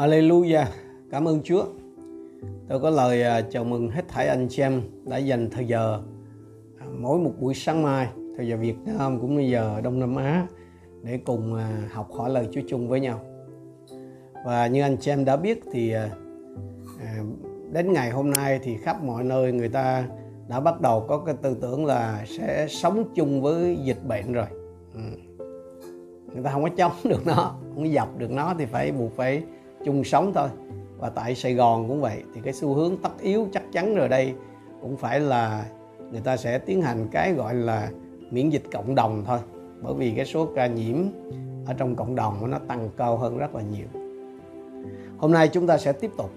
Hallelujah, cảm ơn Chúa. Tôi có lời à, chào mừng hết thảy anh chị em đã dành thời giờ à, mỗi một buổi sáng mai thời giờ Việt Nam cũng như giờ Đông Nam Á để cùng à, học hỏi lời Chúa chung với nhau. Và như anh chị em đã biết thì đến ngày hôm nay thì khắp mọi nơi người ta đã bắt đầu có cái tư tưởng là sẽ sống chung với dịch bệnh rồi. Ừ. Người ta không có chống được nó, không có dập được nó thì phải buộc phải chung sống thôi. Và tại Sài Gòn cũng vậy thì cái xu hướng tất yếu chắc chắn rồi đây cũng phải là người ta sẽ tiến hành cái gọi là miễn dịch cộng đồng thôi. Bởi vì cái số ca nhiễm ở trong cộng đồng nó tăng cao hơn rất là nhiều. Hôm nay chúng ta sẽ tiếp tục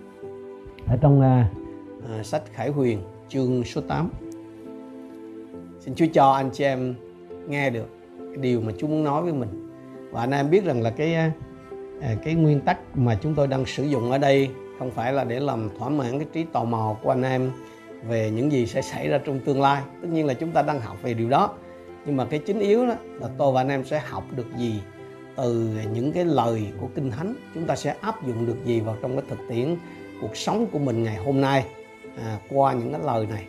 ở trong uh, sách Khải Huyền chương số 8 xin Chúa cho anh chị em nghe được cái điều mà Chúa muốn nói với mình. Và anh em biết rằng là cái à, À, cái nguyên tắc mà chúng tôi đang sử dụng ở đây không phải là để làm thỏa mãn cái trí tò mò của anh em về những gì sẽ xảy ra trong tương lai. Tất nhiên là chúng ta đang học về điều đó. Nhưng mà cái chính yếu đó là tôi và anh em sẽ học được gì từ những cái lời của kinh thánh. Chúng ta sẽ áp dụng được gì vào trong cái thực tiễn cuộc sống của mình ngày hôm nay à, qua những cái lời này.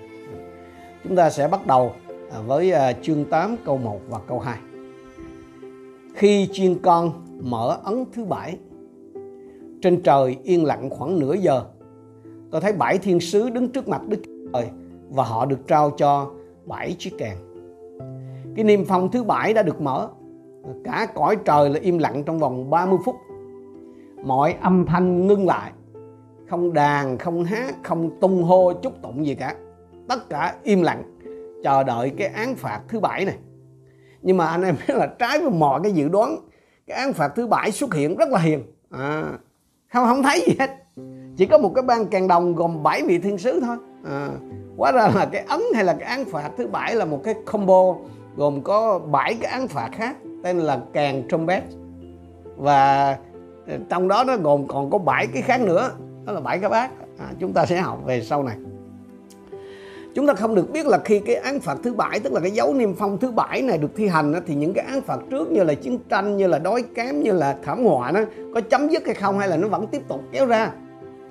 Chúng ta sẽ bắt đầu à, với à, chương 8 câu 1 và câu 2 khi chiên con mở ấn thứ bảy. Trên trời yên lặng khoảng nửa giờ, tôi thấy bảy thiên sứ đứng trước mặt đức trời và họ được trao cho bảy chiếc kèn. Cái niêm phong thứ bảy đã được mở. Cả cõi trời là im lặng trong vòng 30 phút. Mọi âm thanh ngưng lại. Không đàn, không hát, không tung hô chúc tụng gì cả. Tất cả im lặng, chờ đợi cái án phạt thứ bảy này. Nhưng mà anh em biết là trái với mọi cái dự đoán cái án phạt thứ bảy xuất hiện rất là hiền. À, không không thấy gì hết. Chỉ có một cái ban càng đồng gồm 7 vị thiên sứ thôi. À, quá ra là cái ấn hay là cái án phạt thứ bảy là một cái combo gồm có 7 cái án phạt khác tên là càng trumpet và ờ, trong đó nó gồm còn có 7 cái khác nữa đó là bảy cái bát à, chúng ta sẽ học về sau này chúng ta không được biết là khi cái án phạt thứ bảy tức là cái dấu niêm phong thứ bảy này được thi hành thì những cái án phạt trước như là chiến tranh như là đói kém như là thảm họa nó có chấm dứt hay không hay là nó vẫn tiếp tục kéo ra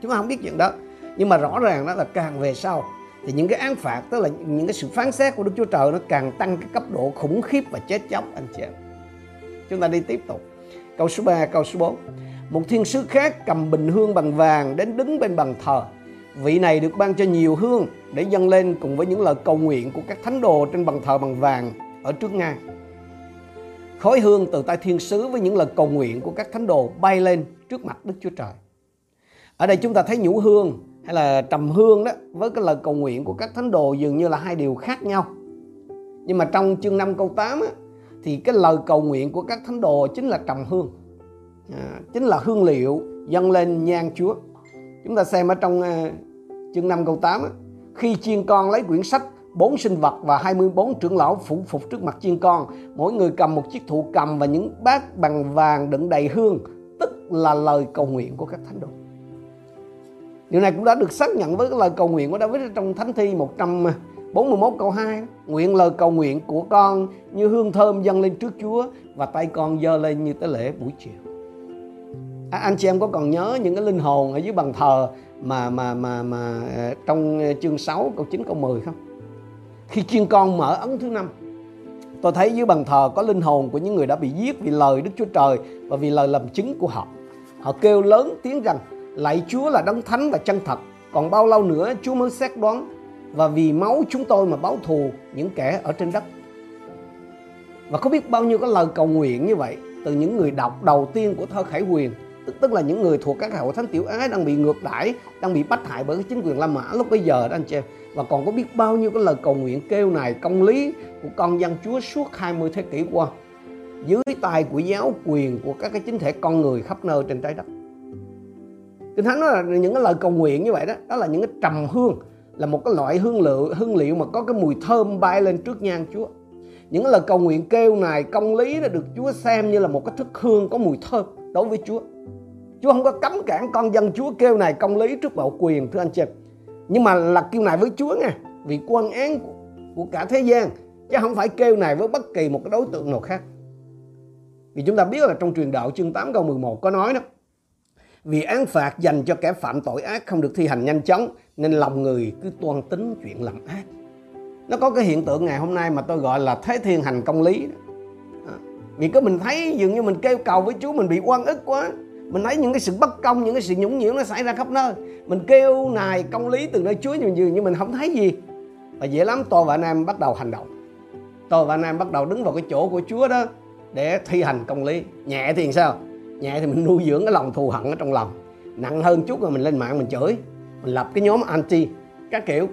chúng ta không biết chuyện đó nhưng mà rõ ràng đó là càng về sau thì những cái án phạt tức là những cái sự phán xét của Đức Chúa Trời nó càng tăng cái cấp độ khủng khiếp và chết chóc anh chị em. Chúng ta đi tiếp tục. Câu số 3, câu số 4. Một thiên sứ khác cầm bình hương bằng vàng đến đứng bên bàn thờ vị này được ban cho nhiều hương để dâng lên cùng với những lời cầu nguyện của các thánh đồ trên bàn thờ bằng vàng ở trước ngang. Khói hương từ tay thiên sứ với những lời cầu nguyện của các thánh đồ bay lên trước mặt Đức Chúa Trời. Ở đây chúng ta thấy nhũ hương hay là trầm hương đó với cái lời cầu nguyện của các thánh đồ dường như là hai điều khác nhau. Nhưng mà trong chương 5 câu 8 á, thì cái lời cầu nguyện của các thánh đồ chính là trầm hương. À, chính là hương liệu dâng lên nhang Chúa. Chúng ta xem ở trong ờ, chương 5 câu 8 Khi chiên con lấy quyển sách bốn sinh vật và 24 trưởng lão phủ phục trước mặt chiên con, Mỗi người cầm một chiếc thụ cầm và những bát bằng vàng đựng đầy hương, Tức là lời cầu nguyện của các thánh đồ. Điều này cũng đã được xác nhận với cái lời cầu nguyện của David trong Thánh Thi 141 câu 2 Nguyện lời cầu nguyện của con như hương thơm dâng lên trước Chúa Và tay con dơ lên như tế lễ buổi chiều à, anh chị em có còn nhớ những cái linh hồn ở dưới bàn thờ mà mà mà mà ờ, trong ờ, chương 6 câu 9 câu 10 không? Khi chiên con mở ấn thứ năm Tôi thấy dưới bàn thờ có linh hồn của những người đã bị giết vì lời Đức Chúa Trời và vì lời làm chứng của họ. Họ kêu lớn tiếng rằng lạy Chúa là đấng thánh và chân thật. Còn bao lâu nữa Chúa mới xét đoán và vì máu chúng tôi mà báo thù những kẻ ở trên đất. Và có biết bao nhiêu cái lời cầu nguyện như vậy từ những người đọc đầu tiên của thơ Khải Huyền tức, tức là những người thuộc các hội thánh tiểu ái đang bị ngược đãi đang bị bắt hại bởi cái chính quyền La Mã lúc bây giờ đó anh chị em. Và còn có biết bao nhiêu cái lời cầu nguyện kêu này công lý của con dân Chúa suốt 20 thế kỷ qua. Dưới tay của giáo quyền của các cái chính thể con người khắp nơi trên trái đất. Kinh Thánh nói là những cái lời cầu nguyện như vậy đó đó là những cái trầm hương là một cái loại hương liệu hương liệu mà có cái mùi thơm bay lên trước nhan Chúa. Những lời cầu nguyện kêu này công lý đã được Chúa xem như là một cái thức hương có mùi thơm đối với Chúa. Chúa không có cấm cản con dân Chúa kêu này công lý trước bạo quyền thưa anh chị. Nhưng mà là kêu này với Chúa nha vì quan án của, của cả thế gian chứ không phải kêu này với bất kỳ một cái đối tượng nào khác. Vì chúng ta biết là trong truyền đạo chương 8 câu 11 có nói đó vì án phạt dành cho kẻ phạm tội ác không được thi hành nhanh chóng nên lòng người cứ toan tính chuyện làm ác. Nó có cái hiện tượng ngày hôm nay mà tôi gọi là thế thiên hành công lý đó. Vì có mình thấy, dường như mình kêu cầu với Chúa, mình bị oan ức quá. Mình thấy những cái sự bất công, những cái sự nhũng nhiễu nó xảy ra khắp nơi. Mình kêu nài công lý từ nơi Chúa, nhưng dường như mình không thấy gì. Và dễ lắm tôi và anh em bắt đầu hành động. Tôi và anh em bắt đầu đứng vào cái chỗ của Chúa đó để thi hành công lý. Nhẹ thì sao? Nhẹ thì mình nuôi dưỡng cái lòng thù hận ở trong lòng. Nặng hơn chút rồi mình lên mạng mình chửi. Mình lập cái nhóm anti các kiểu.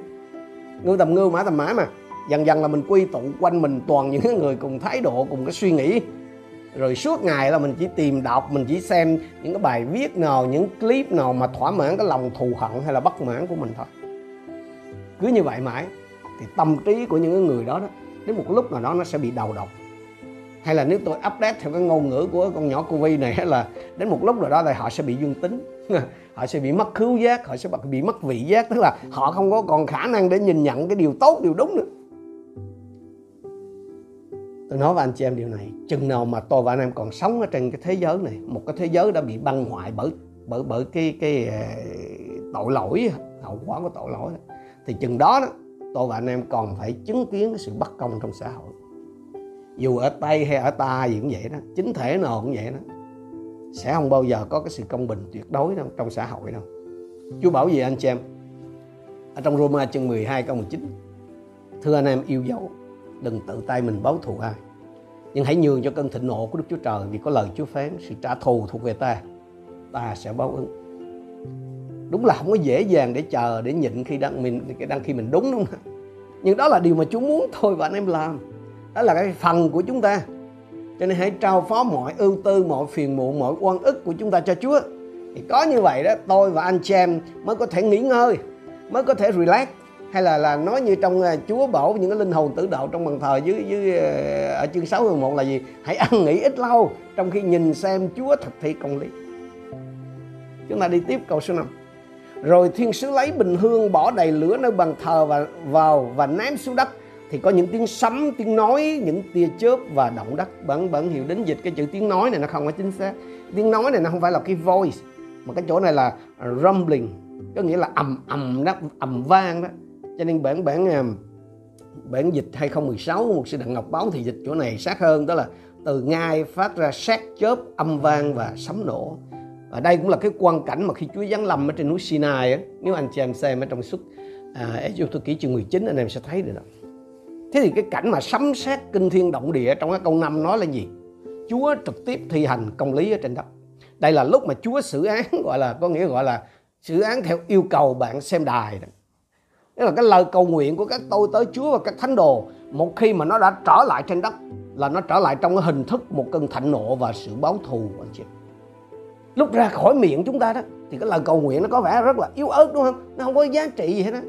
Ngưu tầm ngưu, mã tầm mã mà dần dần là mình quy tụ quanh mình toàn những người cùng thái độ, cùng cái suy nghĩ. Rồi suốt ngày là mình chỉ tìm đọc, mình chỉ xem những cái bài viết nào, những clip nào mà thỏa mãn cái lòng thù hận hay là bất mãn của mình thôi. Cứ như vậy mãi, thì tâm trí của những người đó đó, đến một lúc nào đó nó sẽ bị đầu độc. Hay là nếu tôi update theo cái ngôn ngữ của con nhỏ covid này là đến một lúc nào đó thì họ sẽ bị dương tính, họ sẽ bị mất khứu giác, họ sẽ bị mất vị giác. Tức là họ không có còn khả năng để nhìn nhận cái điều tốt, điều đúng nữa tôi nói với anh chị em điều này chừng nào mà tôi và anh em còn sống ở trên cái thế giới này một cái thế giới đã bị băng hoại bởi bởi bởi cái cái ờ, tội lỗi hậu quả của tội lỗi thì chừng đó, đó tôi và anh em còn phải chứng kiến cái sự bất công trong xã hội. Dù ở tây hay ở ta gì cũng vậy đó chính thể nào cũng vậy đó sẽ không bao giờ có cái sự công bình tuyệt đối đâu trong xã hội đâu. Chúa bảo gì anh chị em? Ở trong Roma chương 12 câu 19 thưa anh em yêu dấu đừng tự tay mình báo thù ai. Nhưng hãy nhường cho cơn thịnh nộ của Đức Chúa Trời vì có lời Chúa phán, sự trả thù thuộc về ta ta sẽ báo ứng. Đúng là không có dễ dàng để chờ, để nhịn khi đang mình đang khi mình đúng đúng không? Nhưng đó là điều mà Chúa muốn thôi và anh em làm. Đó là cái phần của chúng ta. Cho nên hãy trao phó mọi ưu tư, mọi phiền muộn, mọi oan ức của chúng ta cho Chúa. Thì có như vậy đó, tôi và anh chị em mới có thể nghỉ ngơi, mới có thể relax hay là là nói như trong à, Chúa bảo những cái linh hồn tử đạo trong bàn thờ dưới dưới à, ở chương 6 một là gì? Hãy ăn nghỉ ít lâu trong khi nhìn xem Chúa thực thi công lý. Chúng ta đi tiếp câu số 5 rồi thiên sứ lấy bình hương bỏ đầy lửa nơi bàn thờ và vào và ném xuống đất. Thì có những tiếng sấm, tiếng nói, những tia chớp và động đất. Bản bản hiểu đến dịch cái chữ tiếng nói này nó không có chính xác. Tiếng nói này nó không phải là cái voice, mà cái chỗ này là rumbling, có nghĩa là ầm ầm đó, ầm vang đó cho nên bản bản à, bản dịch 2016 của một sư đặng ngọc báo thì dịch chỗ này sát hơn đó là từ ngai phát ra sát chớp âm vang và sấm nổ. Và đây cũng là cái quan cảnh mà khi Chúa giáng lâm ở trên núi Sinai á nếu anh chị em xem ở trong suốt à, Ê ký chương 19 anh em sẽ thấy được đó. Thế thì cái cảnh mà sấm sét kinh thiên động địa trong cái câu năm nói là gì? Chúa trực tiếp thi hành công lý ở trên đất. Đây là lúc mà Chúa xử án gọi là có nghĩa gọi là xử án theo yêu cầu bạn xem đài đó. Tức là cái lời cầu nguyện của các tôi tới Chúa và các thánh đồ một khi mà nó đã trở lại trên đất là nó trở lại trong cái hình thức một cơn thạnh nộ và sự báo thù anh chị lúc ra khỏi miệng chúng ta đó thì cái lời cầu nguyện nó có vẻ rất là yếu ớt đúng không? Nó không có giá trị gì hết á.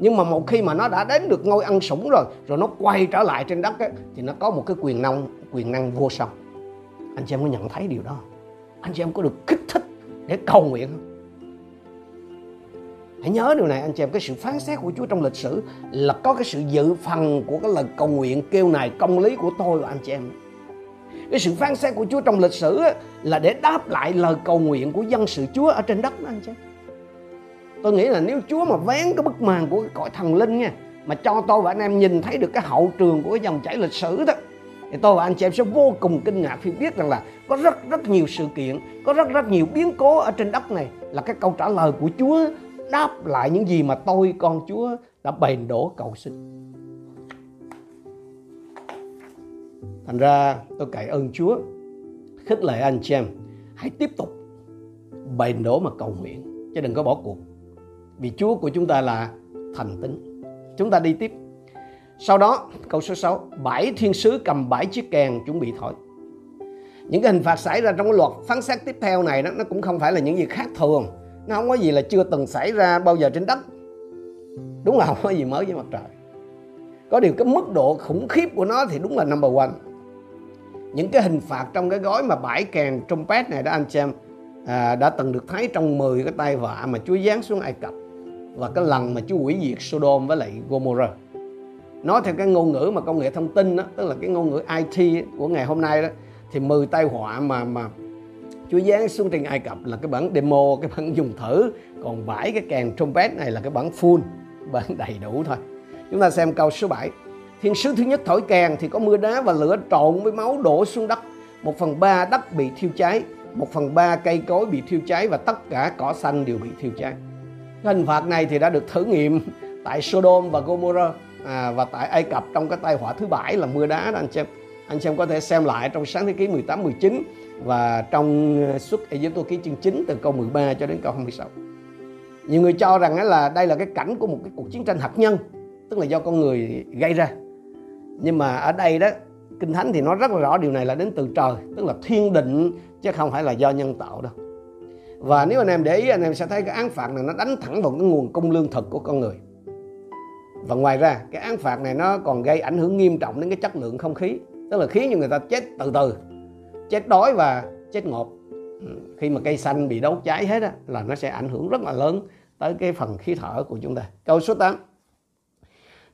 Nhưng mà một khi mà nó đã đến được ngôi ăn sủng rồi rồi nó quay trở lại trên đất ấy, thì nó có một cái quyền năng quyền năng vô song. Anh chị em có nhận thấy điều đó anh chị em có được kích thích để cầu nguyện không? Hãy nhớ điều này, anh chị em. Cái sự phán xét của Chúa trong lịch sử là có cái sự dự phần của cái lời cầu nguyện kêu này, công lý của tôi và anh chị em. Cái sự phán xét của Chúa trong lịch sử là để đáp lại lời cầu nguyện của dân sự Chúa ở trên đất đó, anh chị em. Tôi nghĩ là nếu Chúa mà vén cái bức màn của cái cõi thần linh nha, mà cho tôi và anh em nhìn thấy được cái hậu trường của cái dòng chảy lịch sử đó, thì tôi và anh chị em sẽ vô cùng kinh ngạc khi biết rằng là có rất rất nhiều sự kiện, có rất rất nhiều biến cố ở trên đất này là cái câu trả lời của Chúa đáp lại những gì mà tôi, con Chúa, đã bền đổ cầu xin. Thành ra tôi cậy ơn Chúa, khích lệ anh chị em, hãy tiếp tục bền đổ mà cầu nguyện, chứ đừng có bỏ cuộc. Vì Chúa của chúng ta là thành tín. Chúng ta đi tiếp. Sau đó, câu số 6 bảy thiên sứ cầm bảy chiếc kèn chuẩn bị thổi. Những cái hình phạt xảy ra trong cái luật phán xét tiếp theo này đó, nó cũng không phải là những gì khác thường nó không có gì là chưa từng xảy ra bao giờ trên đất. Đúng là không có gì mới với mặt trời. Có điều cái mức độ khủng khiếp của nó thì đúng là number one. Những cái hình phạt trong cái gói mà bãi kèn trumpet này đó anh xem à, đã từng được thấy trong 10 cái tay vạ mà Chúa giáng xuống Ai Cập và cái lần mà Chúa hủy diệt Sodom với lại Gomorrah. Nói theo cái ngôn ngữ mà công nghệ thông tin đó, tức là cái ngôn ngữ IT của ngày hôm nay đó thì 10 tai họa mà mà Chúa giáng xuống trên Ai Cập là cái bản demo, cái bản dùng thử. Còn bảy cái kèn trumpet này là cái bản full, bản đầy đủ thôi. Chúng ta xem câu số 7. Thiên sứ thứ nhất thổi kèn thì có mưa đá và lửa trộn với máu đổ xuống đất. Một phần ba đất bị thiêu cháy, một phần ba cây cối bị thiêu cháy và tất cả cỏ xanh đều bị thiêu cháy. Cái hình phạt này thì đã được thử nghiệm tại Sodom và Gomorrah à, và tại Ai Cập trong cái tai họa thứ bảy là mưa đá đó anh xem. Anh xem có thể xem lại trong sáng thế ký 18 19 và trong suốt Ai Cập ký chương 9 từ câu 13 cho đến câu 26. Nhiều người cho rằng là đây là cái cảnh của một cái cuộc chiến tranh hạt nhân, tức là do con người gây ra. Nhưng mà ở đây đó Kinh Thánh thì nói rất là rõ điều này là đến từ trời, tức là thiên định chứ không phải là do nhân tạo đâu. Và nếu anh em để ý anh em sẽ thấy cái án phạt này nó đánh thẳng vào cái nguồn cung lương thực của con người. Và ngoài ra cái án phạt này nó còn gây ảnh hưởng nghiêm trọng đến cái chất lượng không khí, tức là khiến cho người ta chết từ từ, chết đói và chết ngột ừ, khi mà cây xanh bị đốt cháy hết á, là nó sẽ ảnh hưởng rất là lớn tới cái phần khí thở của chúng ta. Câu số 8.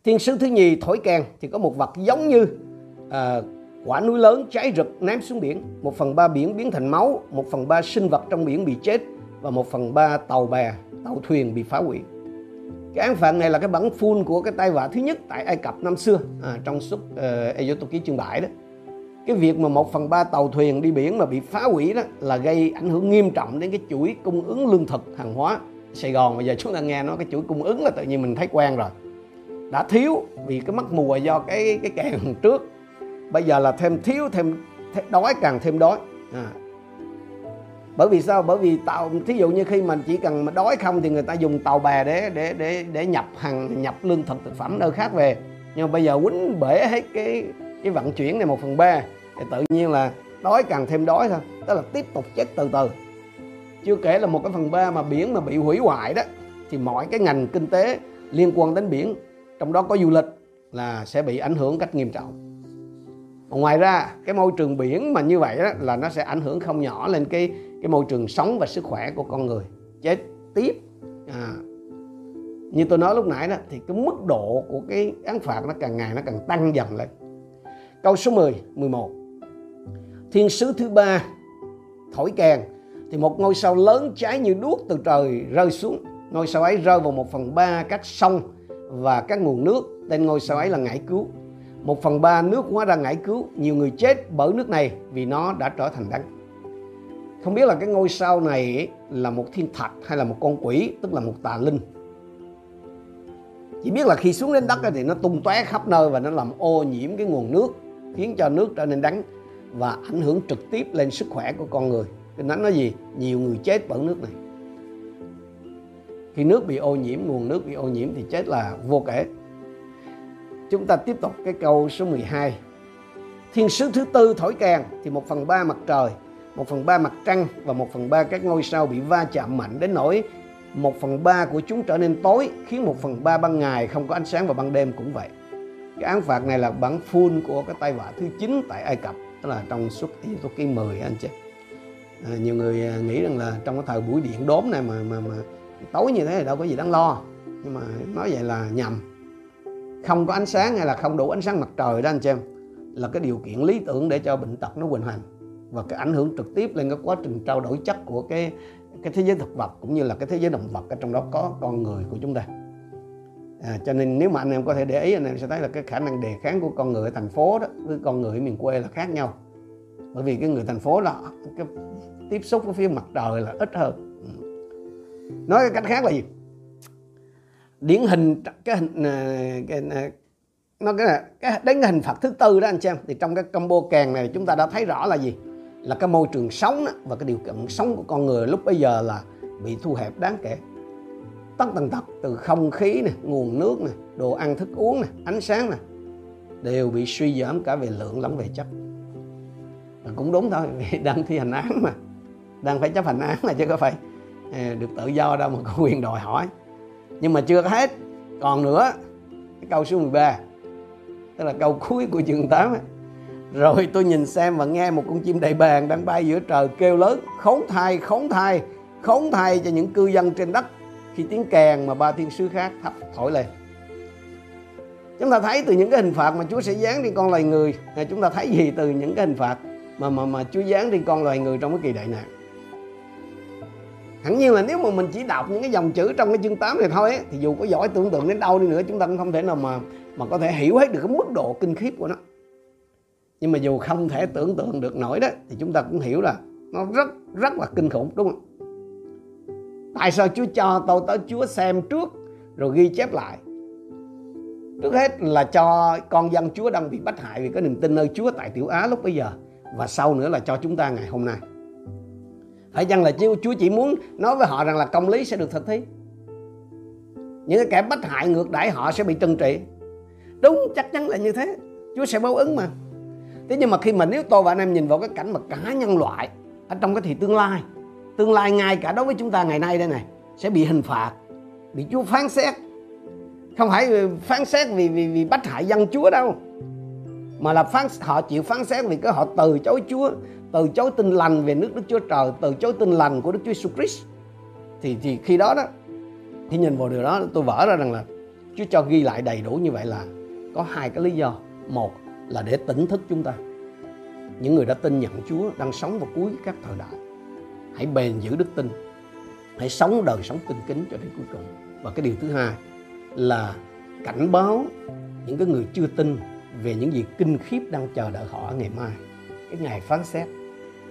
Thiên sứ thứ nhì thổi kèn thì có một vật giống như à, quả núi lớn cháy rực ném xuống biển. Một phần ba biển biến thành máu, một phần ba sinh vật trong biển bị chết và một phần ba tàu bè, tàu thuyền bị phá hủy. Cái án phạt này là cái bản phun của cái tai vạ thứ nhất tại Ai Cập năm xưa à, trong suốt uh, Ai Cập ký chương 7 đó. Cái việc mà một phần ba tàu thuyền đi biển mà bị phá hủy đó là gây ảnh hưởng nghiêm trọng đến cái chuỗi cung ứng lương thực hàng hóa. Sài Gòn bây giờ chúng ta nghe nói cái chuỗi cung ứng là tự nhiên mình thấy quen rồi. Đã thiếu vì cái mất mùa do cái cái càng trước. Bây giờ là thêm thiếu thêm, thêm đói càng thêm đói. À. bởi vì sao? Bởi vì tàu thí dụ như khi mình chỉ cần mà đói không thì người ta dùng tàu bè để để để để nhập hàng nhập lương thực thực phẩm nơi khác về. Nhưng mà bây giờ quýnh bể hết cái cái vận chuyển này một phần ba thì tự nhiên là đói càng thêm đói thôi tức là tiếp tục chết từ từ. Chưa kể là một cái phần ba mà biển mà bị hủy hoại đó thì mọi cái ngành kinh tế liên quan đến biển trong đó có du lịch là sẽ bị ảnh hưởng cách nghiêm trọng. Ngoài ra cái môi trường biển mà như vậy đó là nó sẽ ảnh hưởng không nhỏ lên cái cái môi trường sống và sức khỏe của con người. Chết tiếp à, như tôi nói lúc nãy đó thì cái mức độ của cái án phạt nó càng ngày nó càng tăng dần lên câu số 10 11 thiên sứ thứ ba, thổi kèn, thì một ngôi sao lớn cháy như đuốc từ trời rơi xuống. Ngôi sao ấy rơi vào một phần ba các sông và các nguồn nước. Tên ngôi sao ấy là ngải cứu. Một phần ba nước hóa ra ngải cứu. Nhiều người chết bởi nước này vì nó đã trở thành đắng không biết là cái ngôi sao này là một thiên thạch hay là một con quỷ, tức là một tà linh? Chỉ biết là khi xuống đến đất thì nó tung tóe khắp nơi và nó làm ô nhiễm cái nguồn nước khiến cho nước trở nên đắng và ảnh hưởng trực tiếp lên sức khỏe của con người kinh thánh nói gì nhiều người chết bởi nước này khi nước bị ô nhiễm nguồn nước bị ô nhiễm thì chết là vô kể Chúng ta tiếp tục cái câu số 12. Thiên sứ thứ tư thổi kèn thì một phần ba mặt trời, một phần ba mặt trăng và một phần ba các ngôi sao bị va chạm mạnh đến nỗi một phần ba của chúng trở nên tối khiến một phần ba ban ngày không có ánh sáng và ban đêm cũng vậy. Cái án phạt này là bản full của cái tay vạ thứ 9 tại Ai Cập, tức là trong suốt Tô ký 10 anh chị. À, nhiều người à, nghĩ rằng là trong cái thời buổi điện đốm này mà mà mà tối như thế thì đâu có gì đáng lo. Nhưng mà nói vậy là nhầm không có ánh sáng hay là không đủ ánh sáng mặt trời đó anh chị em là cái điều kiện lý tưởng để cho bệnh tật nó hoành hành và cái ảnh hưởng trực tiếp lên cái quá trình trao đổi chất của cái cái thế giới thực vật cũng như là cái thế giới động vật ở trong đó có con người của chúng ta à, cho nên nếu mà anh em có thể để ý anh em sẽ thấy là cái khả năng đề kháng của con người ở thành phố đó với con người ở miền quê là khác nhau. Bởi vì cái người thành phố là cái tiếp xúc với phía mặt trời là ít hơn. Ừ. Nói cái cách khác là gì? Điển hình cái hình à, cái, à, nó cái, cái đến cái hình phạt thứ tư đó anh xem thì trong cái combo kèn này chúng ta đã thấy rõ là gì? Là cái môi trường sống đó, và cái điều kiện sống của con người lúc bây giờ là bị thu hẹp đáng kể tất tần tật, từ không khí này nguồn nước này đồ ăn thức uống này ánh sáng này đều bị suy giảm cả về lượng lẫn về chất. Và cũng đúng thôi, vì đang thi hành án mà, đang phải chấp hành án là chứ có phải à, được tự do đâu mà có quyền đòi hỏi. Nhưng mà chưa hết, còn nữa, cái câu số 13 tức là câu cuối của chương 8 ấy. rồi tôi nhìn xem và nghe một con chim đại bàng đang bay giữa trời kêu lớn, khốn thai khốn thai khốn thai cho những cư dân trên đất khi tiếng kèn mà ba thiên sứ khác thắp thổi lên. Chúng ta thấy từ những cái hình phạt mà Chúa sẽ giáng đi con loài người chúng ta thấy gì từ những cái hình phạt mà mà mà Chúa giáng đi con loài người trong cái kỳ đại nạn? Hẳn nhiên là nếu mà mình chỉ đọc những cái dòng chữ trong cái chương 8 này thôi ấy, thì dù có giỏi tưởng tượng đến đâu đi nữa chúng ta cũng không thể nào mà mà có thể hiểu hết được cái mức độ kinh khiếp của nó. Nhưng mà dù không thể tưởng tượng được nổi đó thì chúng ta cũng hiểu là nó rất rất là kinh khủng đúng không? Tại sao Chúa cho tôi tới Chúa xem trước rồi ghi chép lại? Trước hết là cho con dân Chúa đang bị bắt hại vì có niềm tin nơi Chúa tại Tiểu Á lúc bây giờ. Và sau nữa là cho chúng ta ngày hôm nay. Phải chăng là Chúa, Chúa chỉ muốn nói với họ rằng là công lý sẽ được thực thi? Những cái kẻ bắt hại ngược đãi họ sẽ bị trừng trị. Đúng chắc chắn là như thế. Chúa sẽ báo ứng mà. Thế nhưng mà khi mà nếu tôi và anh em nhìn vào cái cảnh mà cả nhân loại ở trong cái thì tương lai tương lai ngay cả đối với chúng ta ngày nay đây này, sẽ bị hình phạt, bị Chúa phán xét. Không phải phán xét vì vì vì bắt hại dân Chúa đâu, mà là phán, họ chịu phán xét vì cái họ từ chối Chúa, từ chối tin lành về nước Đức Chúa Trời, từ chối tin lành của Đức Chúa Jesus Christ. Thì thì khi đó đó khi nhìn vào điều đó, tôi vỡ ra rằng là Chúa cho ghi lại đầy đủ như vậy là có hai cái lý do. Một là để tỉnh thức chúng ta. Những người đã tin nhận Chúa đang sống vào cuối các thời đại hãy bền giữ đức tin. Hãy sống đời sống tinh kính cho đến cuối cùng. Và cái điều thứ hai là cảnh báo những cái người chưa tin về những gì kinh khiếp đang chờ đợi họ ngày mai. Cái ngày phán xét,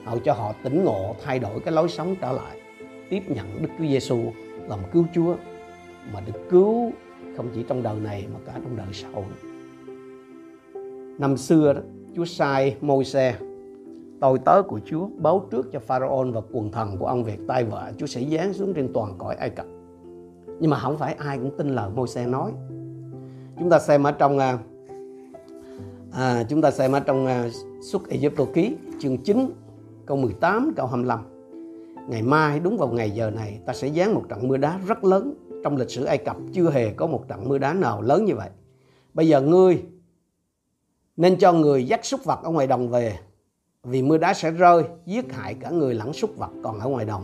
hầu cho họ tỉnh ngộ, thay đổi cái lối sống trở lại, tiếp nhận Đức Chúa Giêsu làm cứu Chúa, mà được cứu không chỉ trong đời này mà cả trong đời sau. Năm xưa đó, Chúa sai Môi-se tôi tớ của Chúa báo trước cho Pharaoh và quần thần của ông về tai vợ. Chúa sẽ giáng xuống trên toàn cõi Ai Cập. Nhưng mà không phải ai cũng tin lời môi xe nói. Chúng ta xem ở trong à, à chúng ta xem ở trong à, xuất Ai Cập ký chương 9 câu 18 câu 25 ngày mai đúng vào ngày giờ này ta sẽ giáng một trận mưa đá rất lớn. Trong lịch sử Ai Cập chưa hề có một trận mưa đá nào lớn như vậy. Bây giờ ngươi nên cho người dắt súc vật ở ngoài đồng về vì mưa đá sẽ rơi, giết hại cả người lẫn súc vật còn ở ngoài đồng.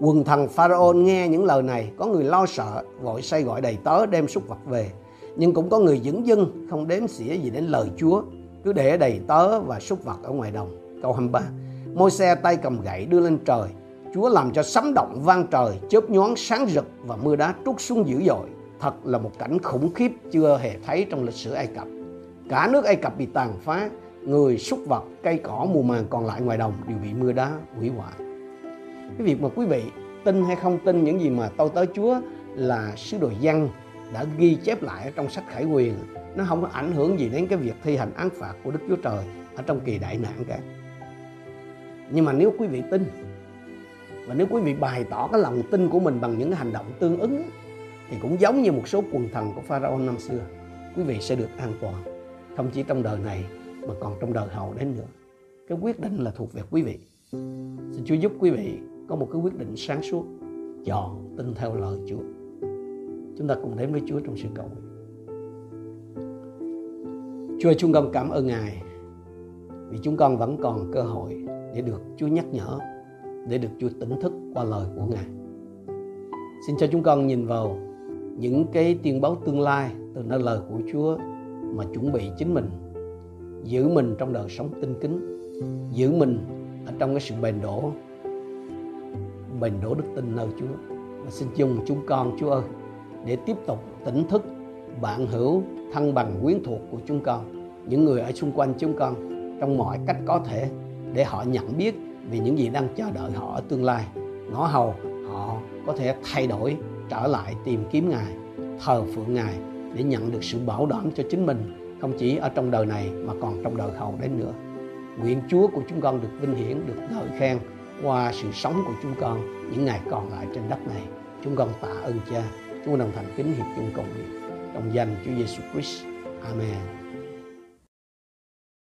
Quần thần pharaoh nghe những lời này, có người lo sợ, vội say gọi đầy tớ đem súc vật về. Nhưng cũng có người dững dưng, không đếm xỉa gì đến lời chúa, cứ để đầy tớ và súc vật ở ngoài đồng. Câu 23 môi xe tay cầm gậy đưa lên trời. Chúa làm cho sấm động vang trời, chớp nhoáng sáng rực và mưa đá trút xuống dữ dội. Thật là một cảnh khủng khiếp chưa hề thấy trong lịch sử ai cập. Cả nước ai cập bị tàn phá người súc vật, cây cỏ, mùa màng còn lại ngoài đồng đều bị mưa đá, hủy hoại. Cái việc mà quý vị tin hay không tin những gì mà tôi tới chúa là sứ đồ văn đã ghi chép lại ở trong sách khải quyền nó không có ảnh hưởng gì đến cái việc thi hành án phạt của đức chúa trời ở trong kỳ đại nạn cả. Nhưng mà nếu quý vị tin, và nếu quý vị bày tỏ cái lòng tin của mình bằng những hành động tương ứng, thì cũng giống như một số quần thần của Pharaoh năm xưa, quý vị sẽ được an toàn. Không chỉ trong đời này mà còn trong đời hậu đến nữa. Cái quyết định là thuộc về quý vị. Xin Chúa giúp quý vị có một cái quyết định sáng suốt, chọn tin theo lời Chúa. Chúng ta cùng đến với Chúa trong sự cầu nguyện. Chúa chúng con cảm ơn Ngài vì chúng con vẫn còn cơ hội để được Chúa nhắc nhở, để được Chúa tỉnh thức qua lời của Ngài. Xin cho chúng con nhìn vào những cái tiên báo tương lai từ nơi lời của Chúa mà chuẩn bị chính mình giữ mình trong đời sống tinh kính, giữ mình ở trong cái sự bền đổ bền đổ đức tin nơi Chúa. Và xin dùng chúng con, Chúa ơi, để tiếp tục tỉnh thức, bạn hữu thân bằng, quyến thuộc của chúng con, những người ở xung quanh chúng con trong mọi cách có thể để họ nhận biết về những gì đang chờ đợi họ ở tương lai. Ngõ hầu, họ có thể thay đổi, trở lại tìm kiếm ngài, thờ phượng ngài để nhận được sự bảo đảm cho chính mình không chỉ ở trong đời này mà còn trong đời hậu đến nữa. Nguyện Chúa của chúng con được vinh hiển, được ngợi khen qua sự sống của chúng con những ngày còn lại trên đất này. Chúng con tạ ơn Cha. Chúng con đồng thành kính hiệp chung cầu nguyện. Trong danh Chúa Giêsu Christ. Amen.